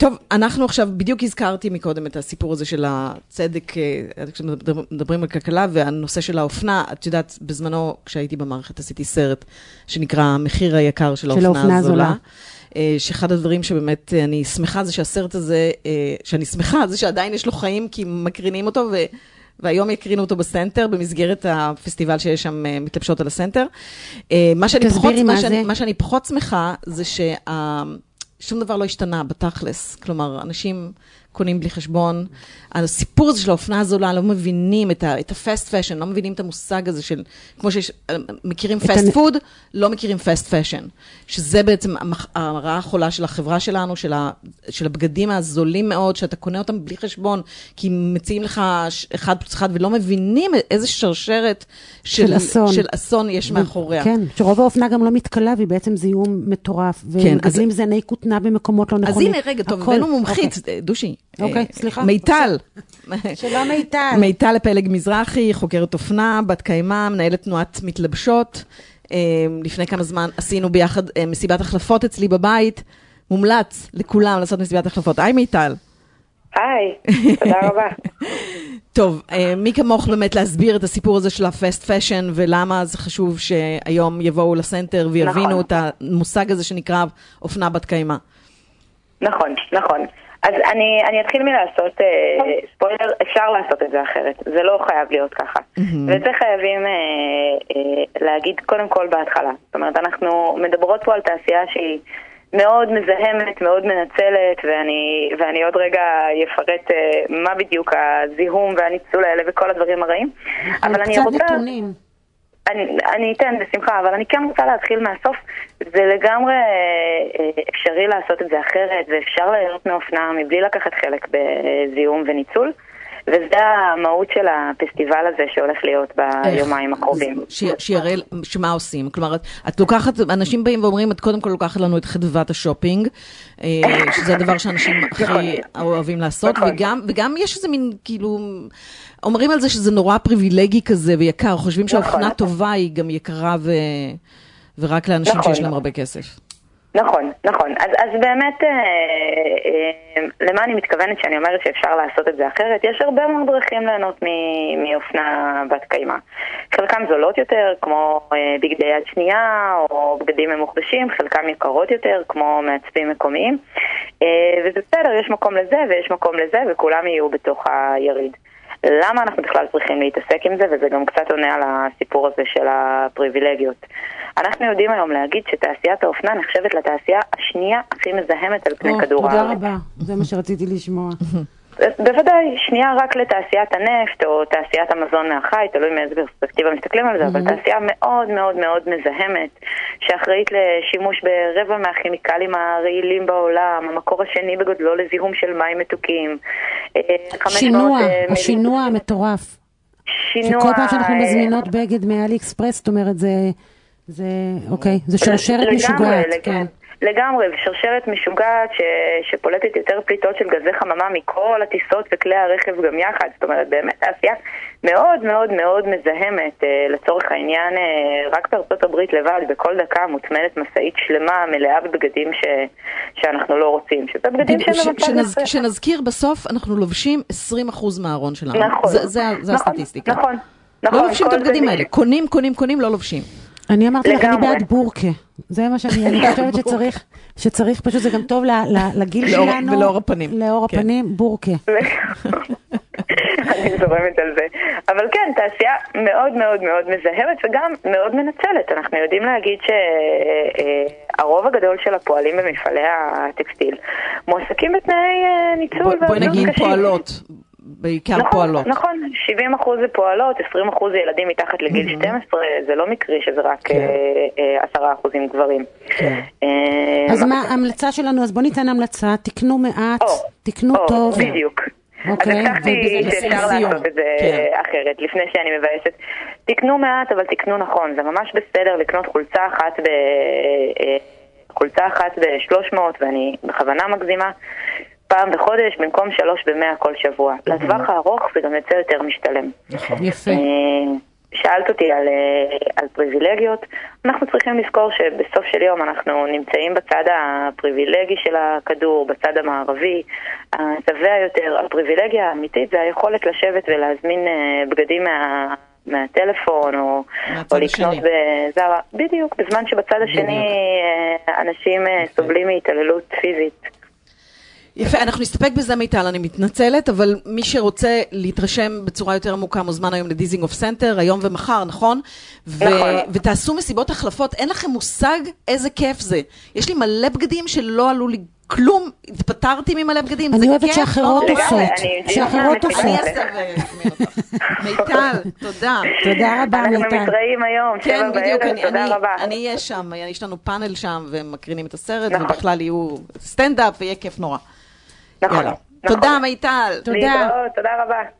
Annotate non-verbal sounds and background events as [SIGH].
טוב, אנחנו עכשיו, בדיוק הזכרתי מקודם את הסיפור הזה של הצדק, אה, כשמדברים על כלכלה והנושא של האופנה, את יודעת, בזמנו, כשהייתי במערכת, עשיתי סרט שנקרא המחיר היקר של האופנה הזולה. אה, שאחד הדברים שבאמת אני שמחה זה שהסרט הזה, אה, שאני שמחה זה שעדיין יש לו חיים כי מקרינים אותו ו... והיום יקרינו אותו בסנטר, במסגרת הפסטיבל שיש שם מתלבשות על הסנטר. מה שאני, פחות, מה, שאני, מה שאני פחות שמחה זה שה... שום דבר לא השתנה בתכלס. כלומר, אנשים קונים בלי חשבון. הסיפור הזה של האופנה הזולה, לא מבינים את ה-fast fashion, לא מבינים את המושג הזה של, כמו שיש, מכירים fast food, לא מכירים fast fashion. שזה בעצם הרעה החולה של החברה שלנו, של, ה, של הבגדים הזולים מאוד, שאתה קונה אותם בלי חשבון, כי מציעים לך אחד פלוס אחד, ולא מבינים איזה שרשרת של, של אסון, של אסון יש מאחוריה. כן, שרוב האופנה גם לא מתכלה, והיא בעצם זיהום מטורף. כן, ומגדלים זני כותנה במקומות לא נכונים. אז הנה, רגע, טוב, הבאנו מומחית, אוקיי. דושי. אוקיי, סליחה. מיטל. שלום מיטל. מיטל פלג מזרחי, חוקרת אופנה, בת קיימא, מנהלת תנועת מתלבשות. אה, לפני כמה זמן עשינו ביחד אה, מסיבת החלפות אצלי בבית. מומלץ לכולם לעשות מסיבת החלפות. היי מיטל. היי, תודה [LAUGHS] רבה. טוב, אה, מי כמוך באמת להסביר את הסיפור הזה של ה fast fashion ולמה זה חשוב שהיום יבואו לסנטר ויבינו נכון. את המושג הזה שנקרא אופנה בת קיימא. נכון, נכון. אז אני, אני אתחיל מלעשות אה, ספוילר, אפשר לעשות את זה אחרת, זה לא חייב להיות ככה. Mm-hmm. ואת זה חייבים אה, אה, להגיד קודם כל בהתחלה. זאת אומרת, אנחנו מדברות פה על תעשייה שהיא מאוד מזהמת, מאוד מנצלת, ואני, ואני עוד רגע אפרט אה, מה בדיוק הזיהום והניצול האלה וכל הדברים הרעים. אבל אני רוצה... נתונים. אני, אני אתן בשמחה, אבל אני כן רוצה להתחיל מהסוף. זה לגמרי אה, אפשרי לעשות את זה אחרת, ואפשר ליהנות מאופנה מבלי לקחת חלק בזיהום וניצול. וזה המהות של הפסטיבל הזה שהולך להיות ביומיים הקרובים. שיראה שמה עושים. כלומר, את לוקחת, אנשים באים ואומרים, את קודם כל לוקחת לנו את חדוות השופינג, אה, שזה הדבר שאנשים [LAUGHS] הכי נכון. אוהבים לעשות, נכון. וגם יש איזה מין, כאילו... אומרים על זה שזה נורא פריבילגי כזה ויקר, חושבים נכון. שהאופנה טובה היא גם יקרה ו... ורק לאנשים נכון. שיש להם הרבה כסף. נכון, נכון. אז, אז באמת, אה, אה, למה אני מתכוונת שאני אומרת שאפשר לעשות את זה אחרת? יש הרבה מאוד דרכים ליהנות מאופנה בת קיימא. חלקם זולות יותר, כמו אה, בגדי יד שנייה, או בגדים ממוחדשים, חלקם יקרות יותר, כמו מעצבים מקומיים. אה, וזה בסדר, יש מקום לזה ויש מקום לזה, וכולם יהיו בתוך היריד. למה אנחנו בכלל צריכים להתעסק עם זה, וזה גם קצת עונה על הסיפור הזה של הפריבילגיות. אנחנו יודעים היום להגיד שתעשיית האופנה נחשבת לתעשייה השנייה הכי מזהמת על פני כדור הארץ. תודה רבה, זה מה שרציתי לשמוע. [LAUGHS] בוודאי, שנייה רק לתעשיית הנפט או תעשיית המזון מהחי, תלוי מאיזה פרספקטיבה מסתכלים על זה, אבל תעשייה מאוד מאוד מאוד מזהמת, שאחראית לשימוש ברבע מהכימיקלים הרעילים בעולם, המקור השני בגודלו לזיהום של מים מתוקים. אה, שינוע, השינוע המטורף. שינוע... שכל פעם שאנחנו אה, מזמינות בגד מאלי אקספרס, זאת אומרת, זה... זה, אוקיי, זה שרשרת משוגעת, כן. לגמרי, ושרשרת משוגעת ש, שפולטת יותר פליטות של גזי חממה מכל הטיסות וכלי הרכב גם יחד. זאת אומרת, באמת תעשייה מאוד מאוד מאוד מזהמת. אה, לצורך העניין, אה, רק בארצות הברית לבד, בכל דקה מוטמנת משאית שלמה מלאה בבגדים ש, שאנחנו לא רוצים. שזה בגדים שהם במצב שנז, שנזכיר, בסוף אנחנו לובשים 20% מהארון שלנו. נכון. זה, זה, זה נכון, הסטטיסטיקה. נכון. נכון, לא לובשים את הבגדים האלה, קונים, קונים, קונים, לא לובשים. אני אמרתי לך, אני בעד בורקה. זה מה שאני, אני חושבת שצריך, שצריך פשוט, זה גם טוב לגיל שלנו. ולאור הפנים. לאור כן. הפנים, בורקה. [LAUGHS] אני זורמת על זה. אבל כן, תעשייה מאוד מאוד מאוד מזהמת וגם מאוד מנצלת. אנחנו יודעים להגיד שהרוב הגדול של הפועלים במפעלי הטקסטיל מועסקים בתנאי אה, ניצול. בואי נגיד פועלות. בעיקר נכון, פועלות. נכון, 70 אחוז זה פועלות, 20 אחוז זה ילדים מתחת לגיל mm-hmm. 12, זה לא מקרי שזה רק כן. 10 אה, אה, אחוזים גברים. כן. אה, אז מה ההמלצה שלנו? אז בואו ניתן המלצה, תקנו מעט, או, תקנו או, טוב. בדיוק. אוקיי, אז הבטחתי שאפשר לעשות את זה כן. אחרת, לפני שאני מבאסת. תקנו מעט, אבל תקנו נכון. זה ממש בסדר לקנות חולצה אחת ב... חולצה אחת ב-300, ואני בכוונה מגזימה, פעם בחודש במקום שלוש במאה כל שבוע. לטווח הארוך זה גם יוצא יותר משתלם. נכון. יפה. אה, שאלת אותי על, אה, על פריבילגיות, אנחנו צריכים לזכור שבסוף של יום אנחנו נמצאים בצד הפריבילגי של הכדור, בצד המערבי, השבע יותר. הפריבילגיה האמיתית זה היכולת לשבת ולהזמין אה, בגדים מה... מהטלפון, או, או לקנות בזרה. בדיוק, בזמן שבצד השני בדיוק. אנשים סובלים מהתעללות פיזית. יפה, אנחנו נסתפק בזה מיטל, אני מתנצלת, אבל מי שרוצה להתרשם בצורה יותר עמוקה מוזמן היום לדיזינגוף סנטר, היום ומחר, נכון? ו- נכון. ותעשו מסיבות החלפות, אין לכם מושג איזה כיף זה. יש לי מלא בגדים שלא עלו לי כלום, התפטרתי ממלא בגדים, אני אוהבת שאחרות עושות, שאחרות עושות. אני אעשה מיטל, תודה. תודה רבה, מיטל. אנחנו מתראים היום, כן, תודה רבה. אני אהיה שם, יש לנו פאנל שם, ומקרינים את הסרט, נכון. ובכלל יהיו סטנדאפ, ויהיה כיף נורא. נכון. תודה, מיטל. תודה. תודה רבה.